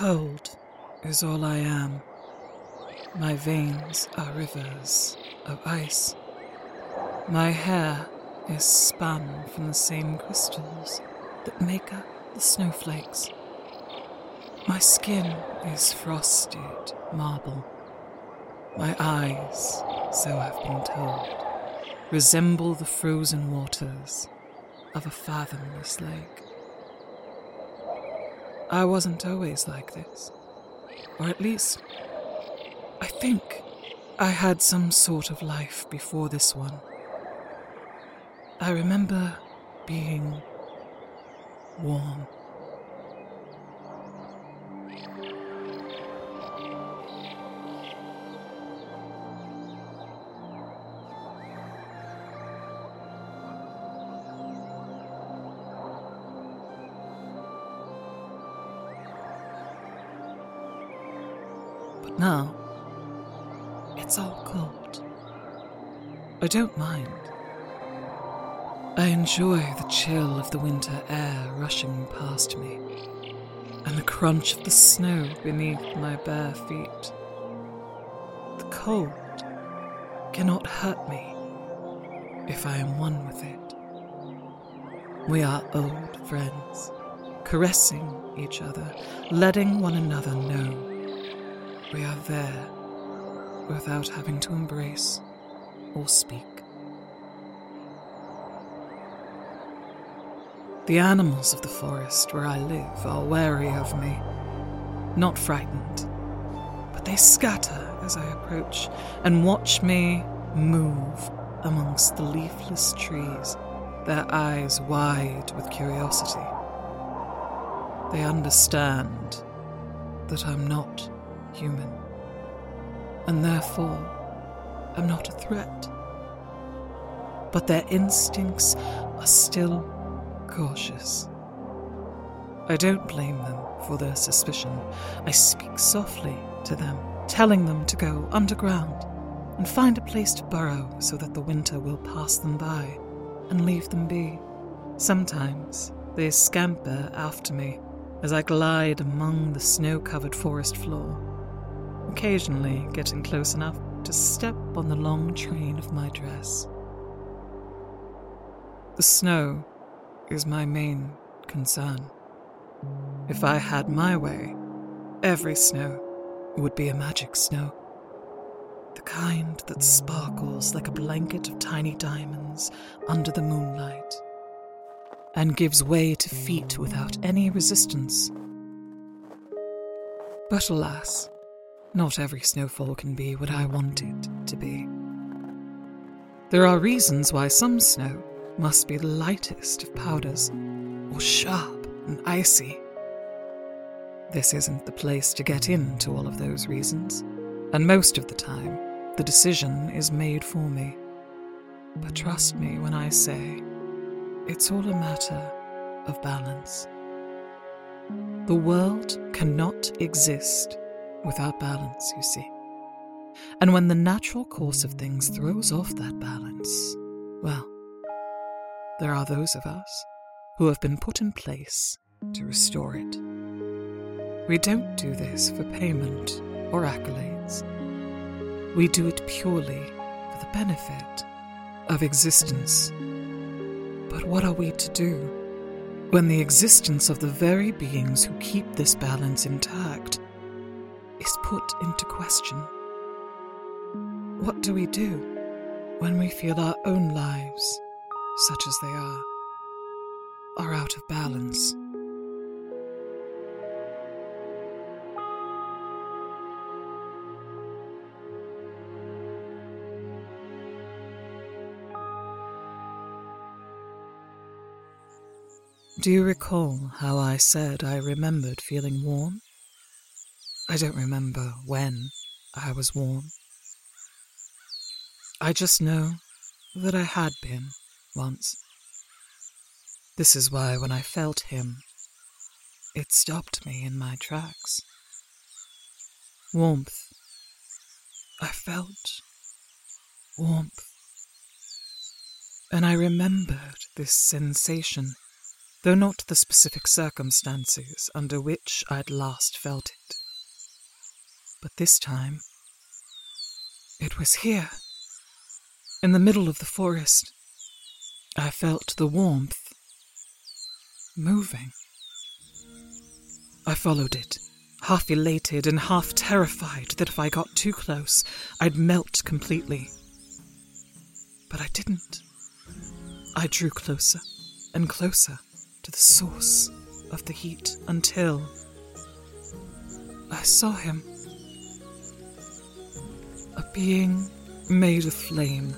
Cold is all I am. My veins are rivers of ice. My hair is spun from the same crystals that make up the snowflakes. My skin is frosted marble. My eyes, so I've been told, resemble the frozen waters of a fathomless lake. I wasn't always like this. Or at least, I think I had some sort of life before this one. I remember being warm. Don't mind. I enjoy the chill of the winter air rushing past me, and the crunch of the snow beneath my bare feet. The cold cannot hurt me if I am one with it. We are old friends, caressing each other, letting one another know we are there without having to embrace or speak. The animals of the forest where I live are wary of me, not frightened, but they scatter as I approach and watch me move amongst the leafless trees, their eyes wide with curiosity. They understand that I'm not human, and therefore am not a threat. But their instincts are still cautious. I don't blame them for their suspicion. I speak softly to them, telling them to go underground and find a place to burrow so that the winter will pass them by and leave them be. Sometimes they scamper after me as I glide among the snow covered forest floor, occasionally getting close enough to step on the long train of my dress. The snow is my main concern. If I had my way, every snow would be a magic snow. The kind that sparkles like a blanket of tiny diamonds under the moonlight and gives way to feet without any resistance. But alas, not every snowfall can be what I want it to be. There are reasons why some snow must be the lightest of powders, or sharp and icy. This isn't the place to get into all of those reasons, and most of the time, the decision is made for me. But trust me when I say, it's all a matter of balance. The world cannot exist without balance, you see. And when the natural course of things throws off that balance, well, there are those of us who have been put in place to restore it. We don't do this for payment or accolades. We do it purely for the benefit of existence. But what are we to do when the existence of the very beings who keep this balance intact is put into question? What do we do when we feel our own lives, such as they are, are out of balance? Do you recall how I said I remembered feeling warm? I don't remember when I was warm. I just know that I had been once. This is why when I felt him, it stopped me in my tracks. Warmth. I felt warmth. And I remembered this sensation though not the specific circumstances under which I'd last felt it. But this time, it was here, in the middle of the forest. I felt the warmth moving. I followed it, half elated and half terrified that if I got too close, I'd melt completely. But I didn't. I drew closer and closer to the source of the heat until I saw him. A being made of flame,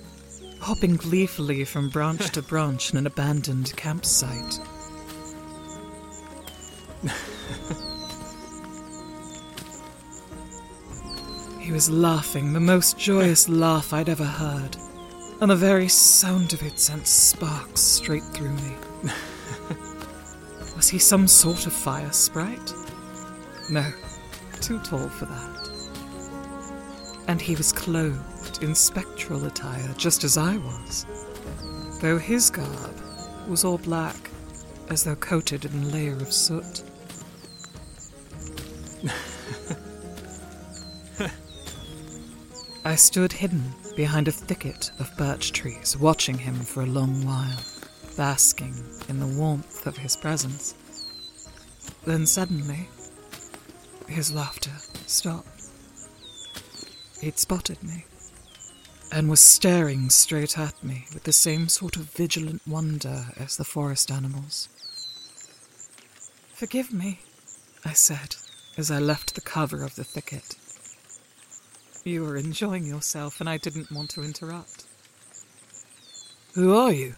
hopping gleefully from branch to branch in an abandoned campsite. he was laughing, the most joyous laugh I'd ever heard, and the very sound of it sent sparks straight through me. was he some sort of fire sprite? No, too tall for that. And he was clothed in spectral attire, just as I was, though his garb was all black, as though coated in a layer of soot. I stood hidden behind a thicket of birch trees, watching him for a long while, basking in the warmth of his presence. Then suddenly, his laughter stopped. He'd spotted me and was staring straight at me with the same sort of vigilant wonder as the forest animals. Forgive me, I said as I left the cover of the thicket. You were enjoying yourself, and I didn't want to interrupt. Who are you?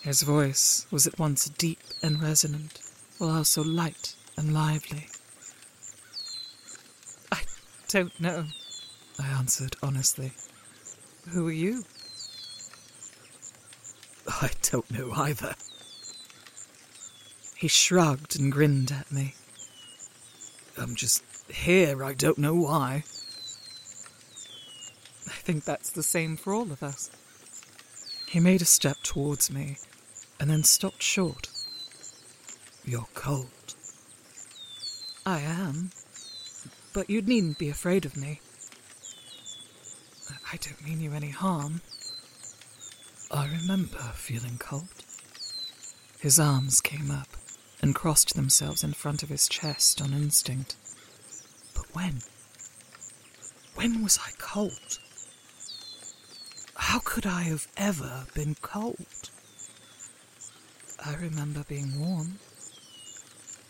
His voice was at once deep and resonant, while also light and lively. Don't know, I answered honestly. Who are you? I don't know either. He shrugged and grinned at me. I'm just here, I don't know why. I think that's the same for all of us. He made a step towards me and then stopped short. You're cold. I am. But you needn't be afraid of me. I don't mean you any harm. I remember feeling cold. His arms came up and crossed themselves in front of his chest on instinct. But when? When was I cold? How could I have ever been cold? I remember being warm,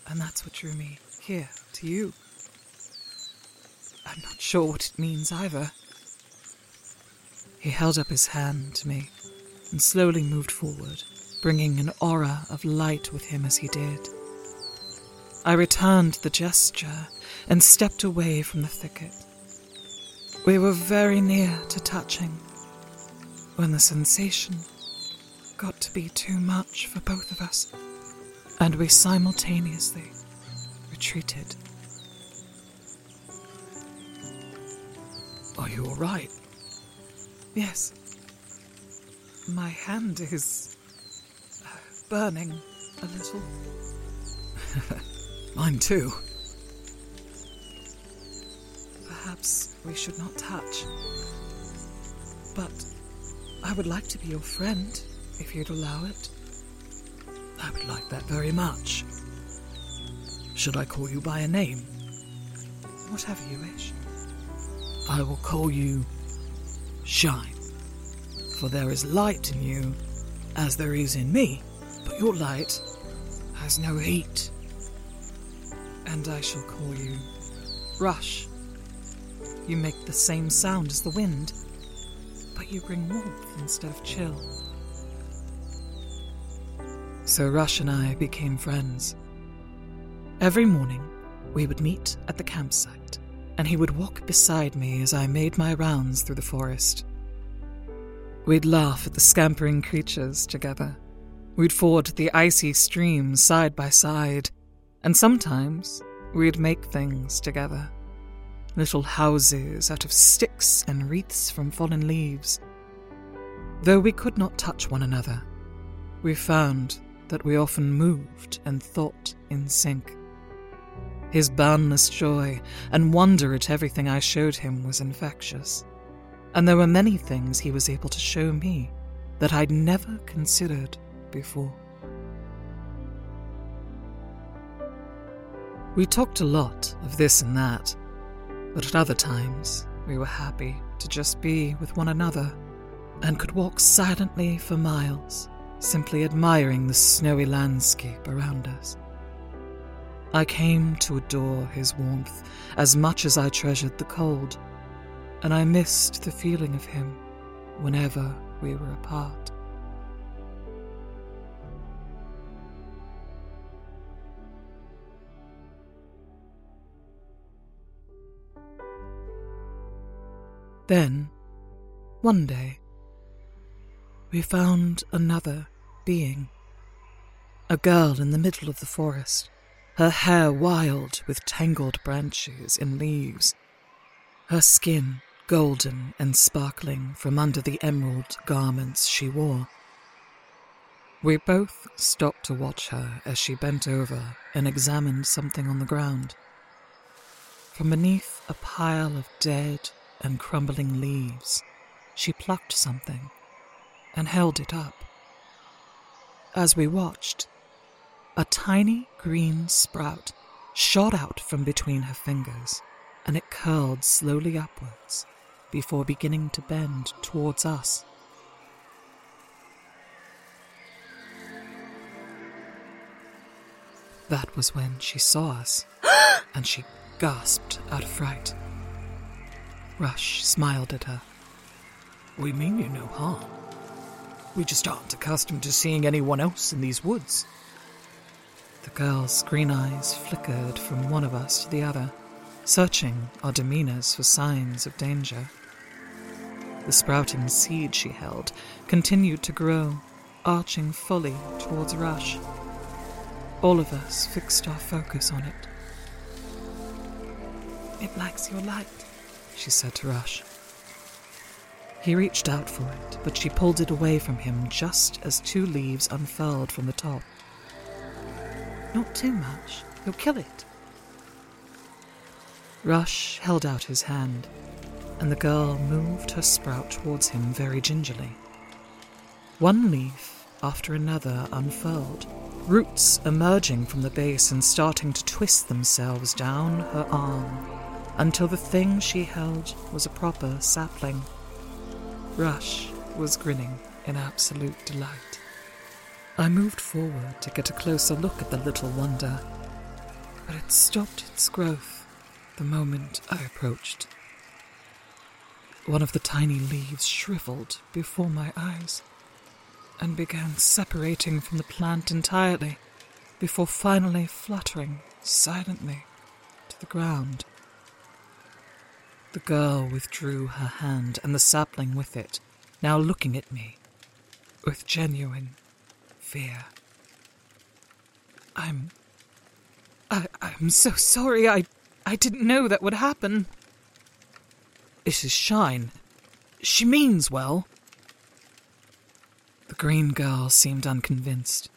and that's what drew me here to you. I'm not sure what it means either. He held up his hand to me and slowly moved forward, bringing an aura of light with him as he did. I returned the gesture and stepped away from the thicket. We were very near to touching when the sensation got to be too much for both of us, and we simultaneously retreated. Are you all right? Yes. My hand is uh, burning a little. Mine too. Perhaps we should not touch. But I would like to be your friend, if you'd allow it. I would like that very much. Should I call you by a name? Whatever you wish. I will call you Shine. For there is light in you, as there is in me, but your light has no heat. And I shall call you Rush. You make the same sound as the wind, but you bring warmth instead of chill. So Rush and I became friends. Every morning, we would meet at the campsite, and he would walk beside me as I made my rounds through the forest. We'd laugh at the scampering creatures together. We'd ford the icy streams side by side, and sometimes we'd make things together little houses out of sticks and wreaths from fallen leaves. Though we could not touch one another, we found that we often moved and thought in sync. His boundless joy and wonder at everything I showed him was infectious, and there were many things he was able to show me that I'd never considered before. We talked a lot of this and that, but at other times we were happy to just be with one another and could walk silently for miles, simply admiring the snowy landscape around us. I came to adore his warmth as much as I treasured the cold, and I missed the feeling of him whenever we were apart. Then, one day, we found another being. A girl in the middle of the forest, her hair wild with tangled branches and leaves, her skin golden and sparkling from under the emerald garments she wore. We both stopped to watch her as she bent over and examined something on the ground. From beneath a pile of dead and crumbling leaves, she plucked something and held it up. As we watched, a tiny green sprout shot out from between her fingers, and it curled slowly upwards before beginning to bend towards us. That was when she saw us, and she gasped out of fright. Rush smiled at her. We mean you no harm. We just aren't accustomed to seeing anyone else in these woods. The girl's green eyes flickered from one of us to the other, searching our demeanors for signs of danger. The sprouting seed she held continued to grow, arching fully towards Rush. All of us fixed our focus on it. It likes your light, she said to Rush. He reached out for it, but she pulled it away from him just as two leaves unfurled from the top. Not too much. You'll kill it. Rush held out his hand, and the girl moved her sprout towards him very gingerly. One leaf after another unfurled, roots emerging from the base and starting to twist themselves down her arm until the thing she held was a proper sapling. Rush was grinning in absolute delight. I moved forward to get a closer look at the little wonder, but it stopped its growth the moment I approached. One of the tiny leaves shriveled before my eyes and began separating from the plant entirely before finally fluttering silently to the ground. The girl withdrew her hand and the sapling with it, now looking at me with genuine fear. I'm. I, I'm so sorry. I, I didn't know that would happen. It is Shine. She means well. The green girl seemed unconvinced.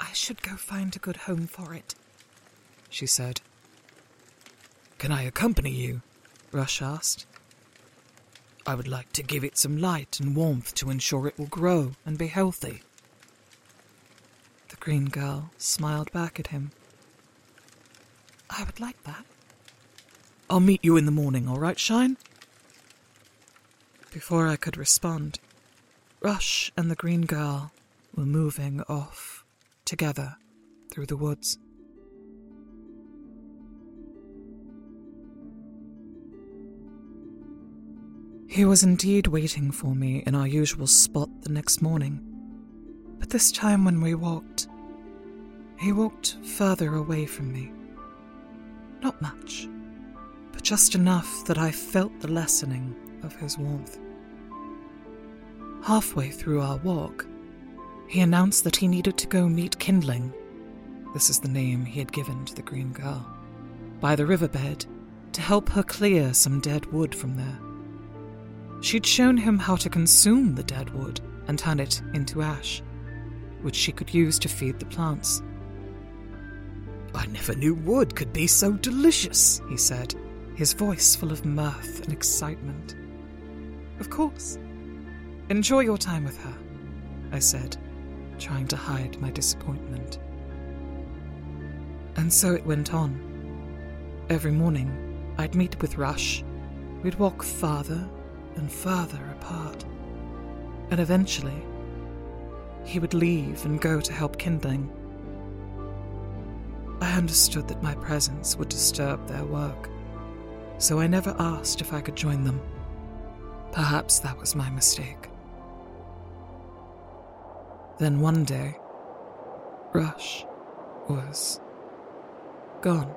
I should go find a good home for it, she said. Can I accompany you? Rush asked. I would like to give it some light and warmth to ensure it will grow and be healthy. Green girl smiled back at him. I would like that. I'll meet you in the morning, all right, Shine? Before I could respond, Rush and the green girl were moving off together through the woods. He was indeed waiting for me in our usual spot the next morning, but this time when we walked, he walked further away from me. Not much, but just enough that I felt the lessening of his warmth. Halfway through our walk, he announced that he needed to go meet Kindling. This is the name he had given to the green girl. By the riverbed to help her clear some dead wood from there. She'd shown him how to consume the dead wood and turn it into ash, which she could use to feed the plants. I never knew wood could be so delicious, he said, his voice full of mirth and excitement. Of course. Enjoy your time with her, I said, trying to hide my disappointment. And so it went on. Every morning, I'd meet with Rush. We'd walk farther and farther apart. And eventually, he would leave and go to help kindling. I understood that my presence would disturb their work, so I never asked if I could join them. Perhaps that was my mistake. Then one day, Rush was gone.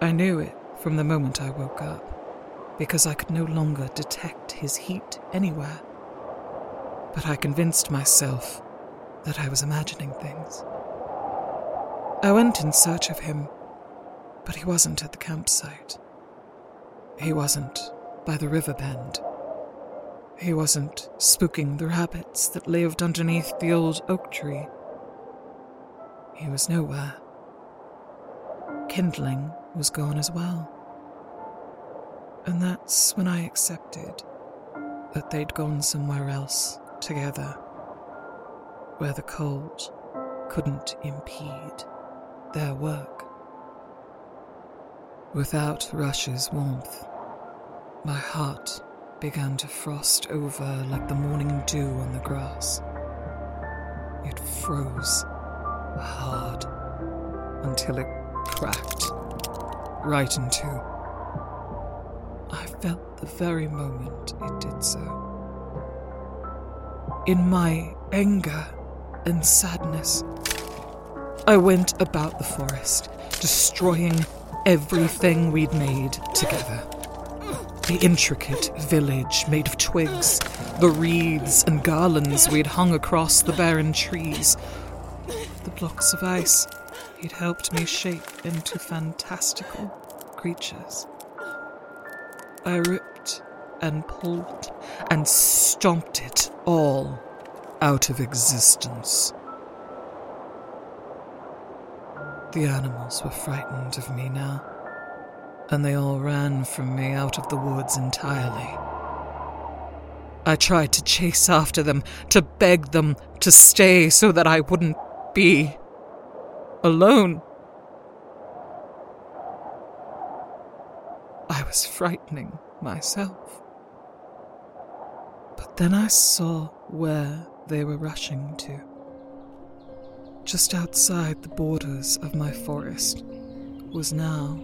I knew it from the moment I woke up, because I could no longer detect his heat anywhere. But I convinced myself that I was imagining things. I went in search of him, but he wasn't at the campsite. He wasn't by the river bend. He wasn't spooking the rabbits that lived underneath the old oak tree. He was nowhere. Kindling was gone as well. And that's when I accepted that they'd gone somewhere else together, where the cold couldn't impede their work. Without Rush's warmth, my heart began to frost over like the morning dew on the grass. It froze hard until it cracked right in two. I felt the very moment it did so. In my anger and sadness, I went about the forest, destroying everything we'd made together. The intricate village made of twigs, the wreaths and garlands we'd hung across the barren trees, the blocks of ice he'd helped me shape into fantastical creatures. I ripped and pulled and stomped it all out of existence. The animals were frightened of me now, and they all ran from me out of the woods entirely. I tried to chase after them, to beg them to stay so that I wouldn't be alone. I was frightening myself. But then I saw where they were rushing to. Just outside the borders of my forest was now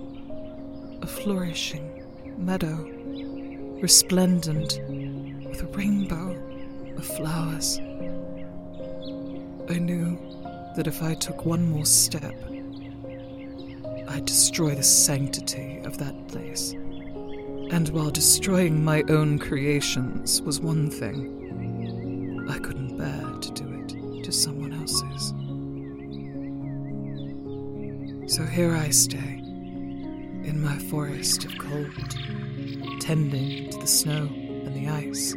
a flourishing meadow, resplendent with a rainbow of flowers. I knew that if I took one more step, I'd destroy the sanctity of that place. And while destroying my own creations was one thing, here I stay, in my forest of cold, tending to the snow and the ice,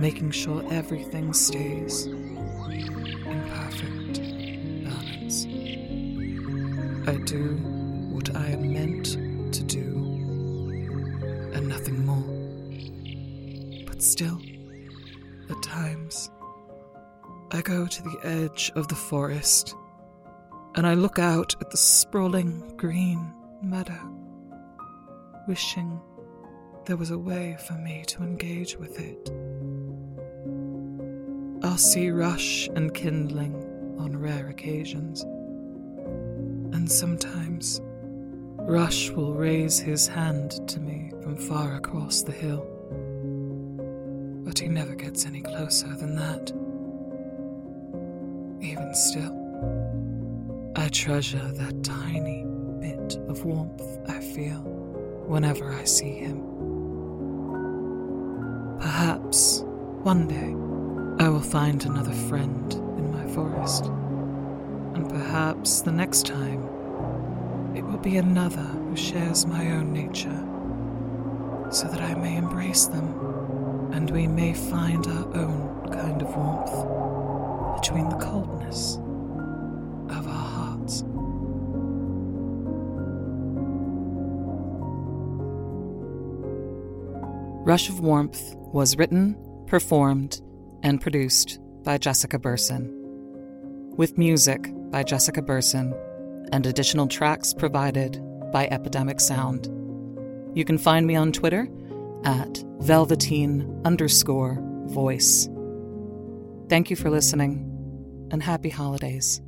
making sure everything stays in perfect balance. I do what I am meant to do, and nothing more. But still, at times, I go to the edge of the forest and I look out at the sprawling green meadow, wishing there was a way for me to engage with it. I'll see rush and kindling on rare occasions. And sometimes Rush will raise his hand to me from far across the hill. But he never gets any closer than that. Even still, I treasure that tiny bit of warmth I feel whenever I see him. Perhaps one day I will find another friend in my forest. And perhaps the next time it will be another who shares my own nature, so that I may embrace them and we may find our own kind of warmth between the coldness Rush of Warmth was written, performed, and produced by Jessica Burson, with music by Jessica Burson and additional tracks provided by Epidemic Sound. You can find me on Twitter at velveteen underscore voice. Thank you for listening and happy holidays.